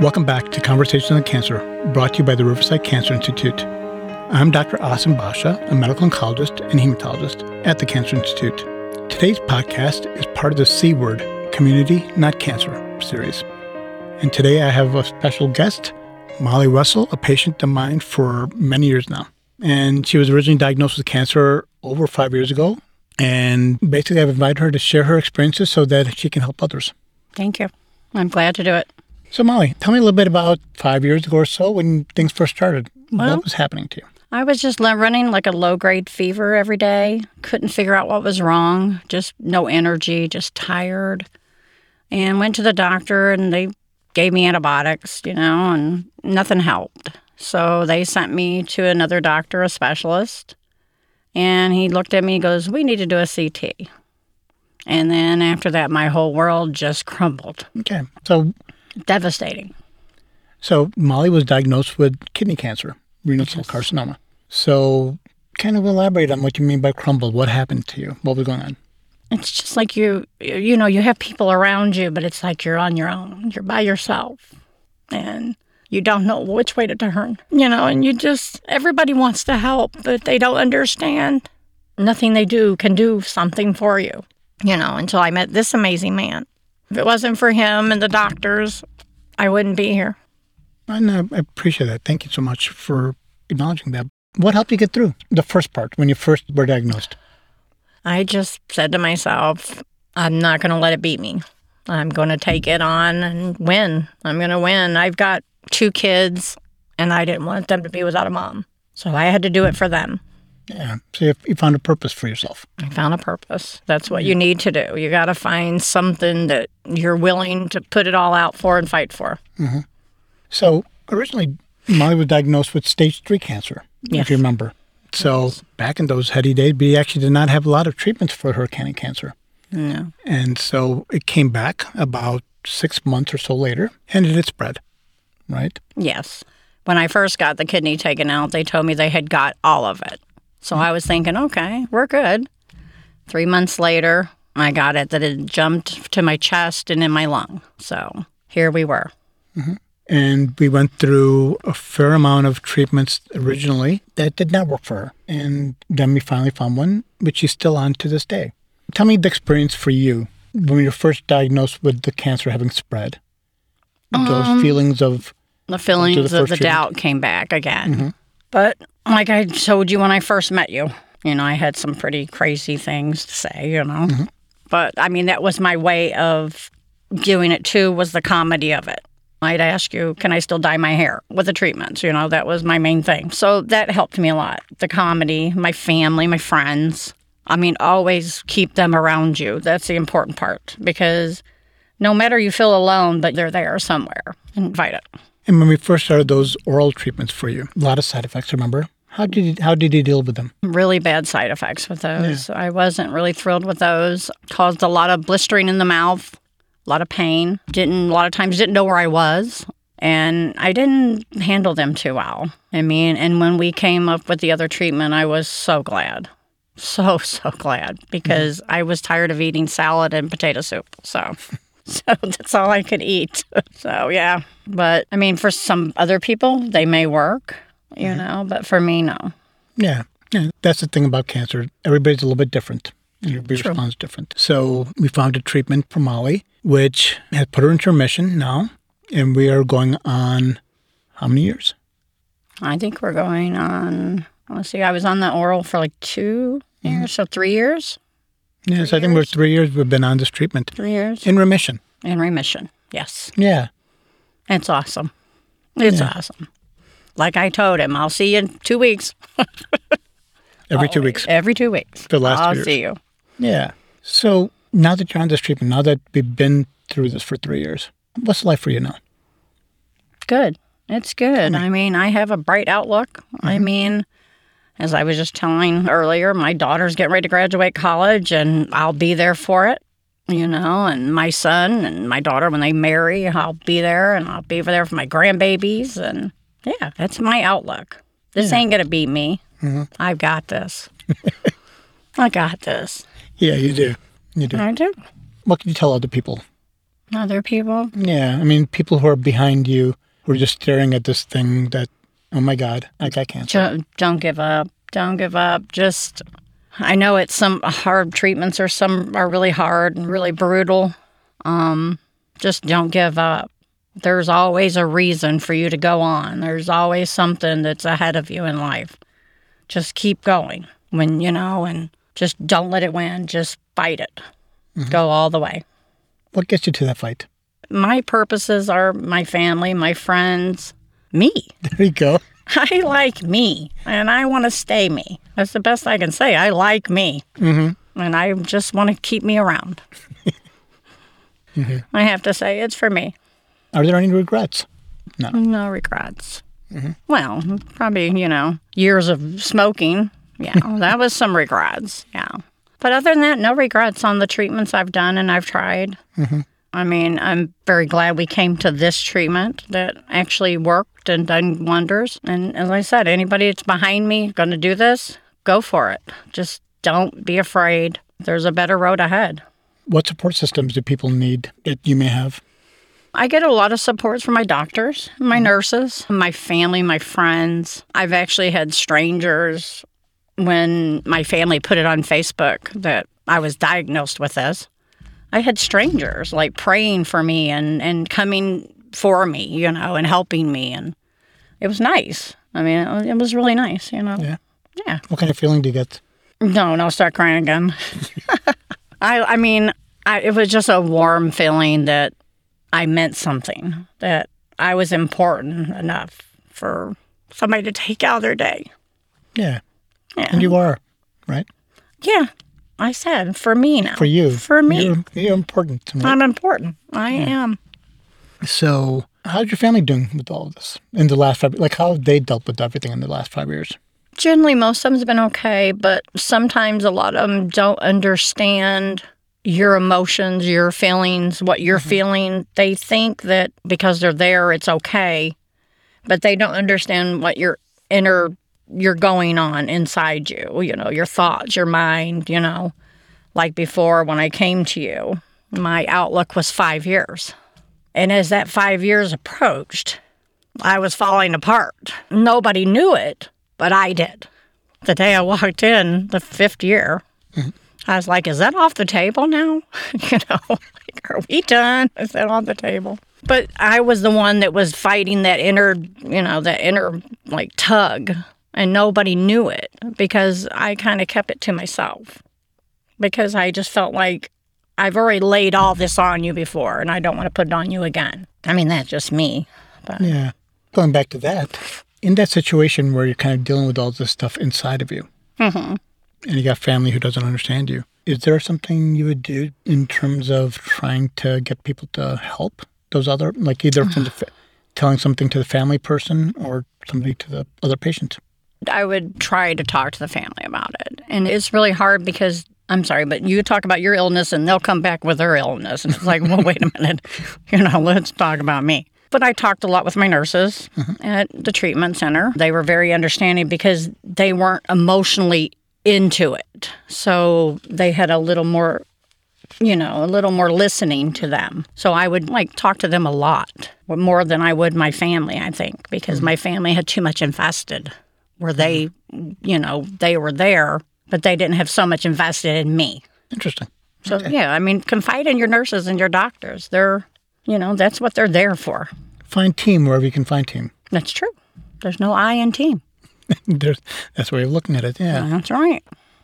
Welcome back to Conversations on Cancer, brought to you by the Riverside Cancer Institute. I'm Dr. Asim Basha, a medical oncologist and hematologist at the Cancer Institute. Today's podcast is part of the C Word Community Not Cancer series. And today I have a special guest, Molly Russell, a patient of mine for many years now. And she was originally diagnosed with cancer over five years ago. And basically, I've invited her to share her experiences so that she can help others. Thank you. I'm glad to do it. So, Molly, tell me a little bit about five years ago or so when things first started. Well- what was happening to you? I was just running like a low grade fever every day. Couldn't figure out what was wrong. Just no energy, just tired. And went to the doctor and they gave me antibiotics, you know, and nothing helped. So they sent me to another doctor, a specialist. And he looked at me and goes, We need to do a CT. And then after that, my whole world just crumbled. Okay. So, Devastating. so Molly was diagnosed with kidney cancer, renal cell carcinoma. So, kind of elaborate on what you mean by crumbled. What happened to you? What was going on? it's just like you you know you have people around you but it's like you're on your own you're by yourself and you don't know which way to turn you know and you just everybody wants to help but they don't understand nothing they do can do something for you you know until i met this amazing man if it wasn't for him and the doctors i wouldn't be here And I appreciate that. Thank you so much for acknowledging that. What helped you get through the first part when you first were diagnosed? I just said to myself, I'm not going to let it beat me. I'm going to take it on and win. I'm going to win. I've got two kids, and I didn't want them to be without a mom. So I had to do it for them. Yeah. So you, you found a purpose for yourself. I found a purpose. That's what you need to do. You got to find something that you're willing to put it all out for and fight for. Mm-hmm. So originally, Molly was diagnosed with stage three cancer, Yes. if you remember. So back in those heady days, we actually did not have a lot of treatments for her kidney cancer. No. And so it came back about six months or so later, and it had spread, right? Yes. When I first got the kidney taken out, they told me they had got all of it. So I was thinking, okay, we're good. Three months later, I got it that it jumped to my chest and in my lung. So here we were. Mm-hmm. And we went through a fair amount of treatments originally that did not work for her. And then we finally found one, which she's still on to this day. Tell me the experience for you when you were first diagnosed with the cancer having spread. Those um, feelings of The feelings the of the treatment. doubt came back again. Mm-hmm. But like I told you when I first met you, you know, I had some pretty crazy things to say, you know. Mm-hmm. But I mean, that was my way of doing it too, was the comedy of it. I'd ask you, can I still dye my hair with the treatments? You know, that was my main thing. So that helped me a lot. The comedy, my family, my friends. I mean, always keep them around you. That's the important part because no matter you feel alone, but they're there somewhere. Invite it. And when we first started those oral treatments for you, a lot of side effects, remember? How did you, how did you deal with them? really bad side effects with those. I wasn't really thrilled with those. Caused a lot of blistering in the mouth, a lot of pain. Didn't a lot of times didn't know where I was, and I didn't handle them too well. I mean, and when we came up with the other treatment, I was so glad. So so glad because mm-hmm. I was tired of eating salad and potato soup. So so that's all I could eat. So yeah, but I mean for some other people they may work, you mm-hmm. know, but for me no. Yeah. Yeah. That's the thing about cancer. Everybody's a little bit different. Mm, and Everybody True. responds different. So we found a treatment for Molly, which has put her into remission now. And we are going on how many years? I think we're going on. Let's see. I was on the oral for like two mm-hmm. years, so three years. Yes, I think we're three years we've been on this treatment Three years in remission. in remission. Yes, Yeah. it's awesome. It's awesome. Like I told him, I'll see you in two weeks. Every two weeks. Every two weeks. For the last I'll see you. Yeah. So now that you're on this treatment, now that we've been through this for three years, what's life for you now? Good. It's good. I mean, I have a bright outlook. I mm-hmm. mean, as I was just telling earlier, my daughter's getting ready to graduate college and I'll be there for it, you know, and my son and my daughter, when they marry, I'll be there and I'll be over there for my grandbabies. And yeah, that's my outlook. This ain't going to beat me. I've got this. I got this. Yeah, you do. You do. I do. What can you tell other people Other people? Yeah, I mean, people who are behind you who are just staring at this thing that, oh my God, I got cancer. Don't, don't give up. Don't give up. Just, I know it's some hard treatments or some are really hard and really brutal. Um, just don't give up. There's always a reason for you to go on. There's always something that's ahead of you in life. Just keep going when, you know, and just don't let it win. Just fight it. Go all the way. What gets you to that fight? My purposes are my family, my friends, me. There you go. I like me and I want to stay me. That's the best I can say. I like me. Mm-hmm. And I just want to keep me around. I have to say, it's for me. Are there any regrets? No regrets. Well, probably, you know, years of smoking. Yeah, that was some regrets. Yeah. But other than that, no regrets on the treatments I've done and I've tried. Mm-hmm. I mean, I'm very glad we came to this treatment that actually worked and done wonders. And as I said, anybody that's behind me going to do this, go for it. Just don't be afraid. There's a better road ahead. What support systems do people need that you may have? I get a lot of support from my doctors, my mm-hmm. nurses, my family, my friends. I've actually had strangers when my family put it on Facebook that I was diagnosed with this. I had strangers like praying for me and, and coming for me, you know, and helping me. And it was nice. I mean, it was, it was really nice, you know. Yeah. Yeah. What kind of feeling do you get? No, no, start crying again. I, I mean, I, it was just a warm feeling that I meant something, that I was important enough for somebody to take out their day. Yeah. Yeah. And you are, right? Yeah, I said for me now. For you. For me. You're, you're important to me. I'm important. I am. So, how's your family doing with all of this in the last five? Like, how have they dealt with everything in the last five years? Generally, most of them's been okay, but sometimes a lot of them don't understand your emotions, your feelings, what you're mm-hmm. feeling. They think that because they're there, it's okay, but they don't understand what your inner you're going on inside you. You know, your thoughts, your mind. You know, like before when I came to you, my outlook was five years, and as that five years approached, I was falling apart. Nobody knew it, but I did. The day I walked in, the fifth year, mm-hmm. I was like, is that off the table now? you know, like, are we done? Is that on the table? But I was the one that was fighting that inner, you know, that inner like tug, and nobody knew it because I kind of kept it to myself because I just felt like I've already laid all this on you before and I don't want to put it on you again. I mean, that's just me. But Yeah. Going back to that, in that situation where you're kind of dealing with all this stuff inside of you, Mm-hmm. And you got family who doesn't understand you, is there something you would do in terms of trying to get people to help those other, like either from the, fa- telling something to the family person or somebody to the other patient? I would try to talk to the family about it. And it's really hard because I'm sorry, but you talk about your illness and they'll come back with their illness. And it's like, well, wait a minute, you know, let's talk about me. But I talked a lot with my nurses mm-hmm. at the treatment center. They were very understanding because they weren't emotionally into it. So they had a little more, you know, a little more listening to them. So I would like talk to them a lot, more than I would my family, I think, because mm-hmm. my family had too much invested where they, you know, they were there, but they didn't have so much invested in me. Interesting. So yeah, I mean, confide in your nurses and your doctors. They're, you know, that's what they're there for. Find team wherever you can find team. That's true. There's no I in team. There's, that's the way of looking at it. Yeah. That's right.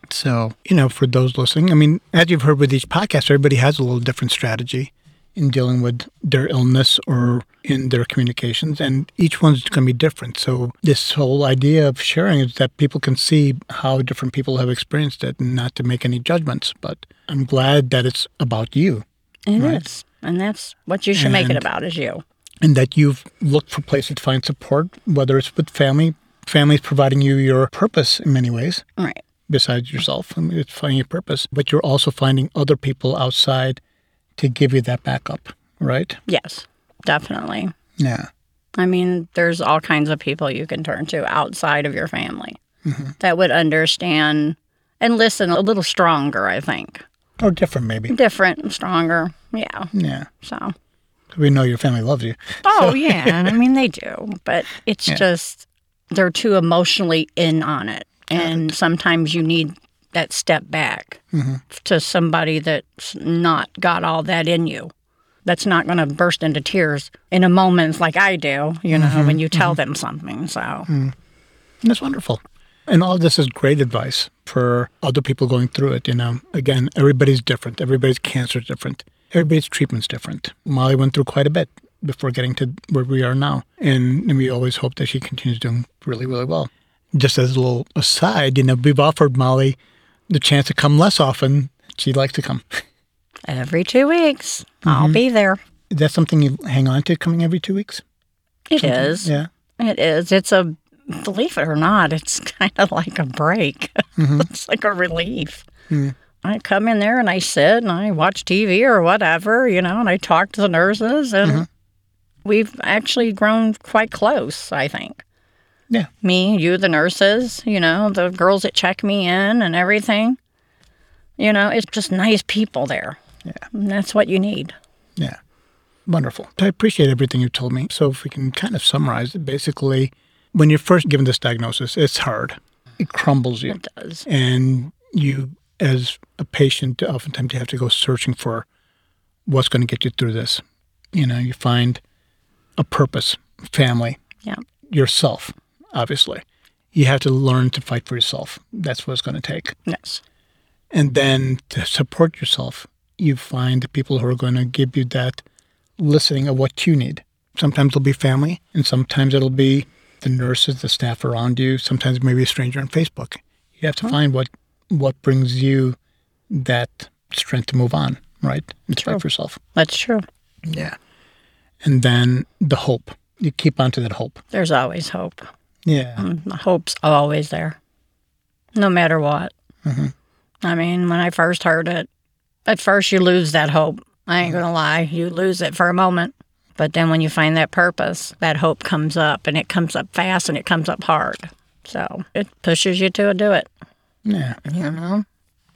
So, you know, for those listening, I mean, as you've heard with each podcast, everybody has a little different strategy in dealing with their illness or in their communications, and each one's going to be different. So, this whole idea of sharing is that people can see how different people have experienced it and not to make any judgments. But I'm glad that it's about you It is, and that's what you should make it about is you. and that you've looked for places to find support, whether it's with family, families providing you your purpose in many ways. Right. besides yourself. I mean, it's finding your purpose, but you're also finding other people outside to give you that backup, right? Yes, definitely. Yeah. I mean, there's all kinds of people you can turn to outside of your family mm-hmm. that would understand and listen a little stronger, I think. Or different, maybe. different and stronger. Yeah. Yeah. So, We know your family loves you. oh, yeah. I mean, they do, but it's Yeah. just they're too emotionally in on it. And sometimes you need that step back Mm-hmm. to somebody that's not got all that in you. That's not going to burst into tears in a moment like I do, you know, Mm-hmm. when you tell them something. So, And That's wonderful. And all this is great advice for other people going through it. You know, again, everybody's different. Everybody's cancer is different. Everybody's treatment's different. Molly went through quite a bit before getting to where we are now. And, and we always hope that she continues doing really, really well. Just as a little aside, you know, we've offered Molly the chance to come less often. She likes to come. every two weeks, I'll Mm-hmm. be there. Is that something you hang on to coming every two weeks? It is. Yeah. It is. It's a, believe it or not, it's kind of like a break. Mm-hmm. it's like a relief. Mm-hmm. I come in there and I sit and I watch TV or whatever, you know, and I talk to the nurses, and mm-hmm. We've actually grown quite close, I think. Yeah. Me, you, the nurses, you know, the girls that check me in and everything. You know, it's just nice people there. Yeah. And that's what you need. Yeah. Wonderful. I appreciate everything you told me. So, if we can kind of summarize it, basically, when you're first given this diagnosis, it's hard. It crumbles you. It does. And you, as a patient, oftentimes you have to go searching for what's going to get you through this. You know, you find a purpose, family, Yeah. yourself, obviously. You have to learn to fight for yourself. That's what it's going to take. Yes. And then to support yourself, you find people who are going to give you that listening of what you need. Sometimes it'll be family, and sometimes it'll be the nurses, the staff around you. Sometimes maybe a stranger on Facebook. You have to find what what brings you that strength to move on, right? And to fight for yourself. That's true. Yeah. And then the hope. You keep on to that hope. There's always hope. Yeah. Mm-hmm. The hope's always there, no matter what. Mm-hmm. I mean, when I first heard it, at first you lose that hope. I ain't gonna lie, you lose it for a moment. But then when you find that purpose, that hope comes up and it comes up fast and it comes up hard. So it pushes you to do it, Yeah. you know?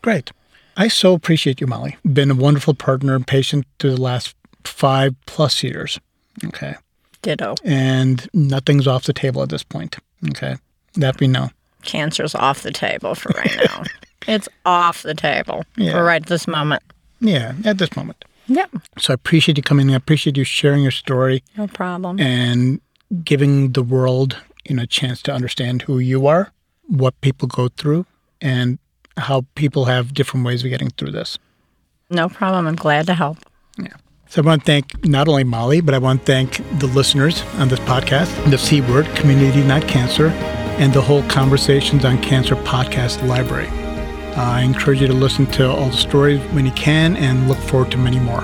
Great. I so appreciate you, Molly. Been a wonderful partner and patient through the last five plus years. Okay. Ditto. And nothing's off the table at this point. Okay. That we know. Cancer's off the table for right now. it's off the table Yeah. for right this moment. Yeah, at this moment. Yep. So I appreciate you coming. in. I appreciate you sharing your story No problem. and giving the world, you know, a chance to understand who you are, what people go through, and how people have different ways of getting through this. No problem. I'm glad to help. So I want to thank not only Molly, but I want to thank the listeners on this podcast, the C Word, Community Not Cancer, and the whole Conversations on Cancer podcast library. Uh, I encourage you to listen to all the stories when you can and look forward to many more.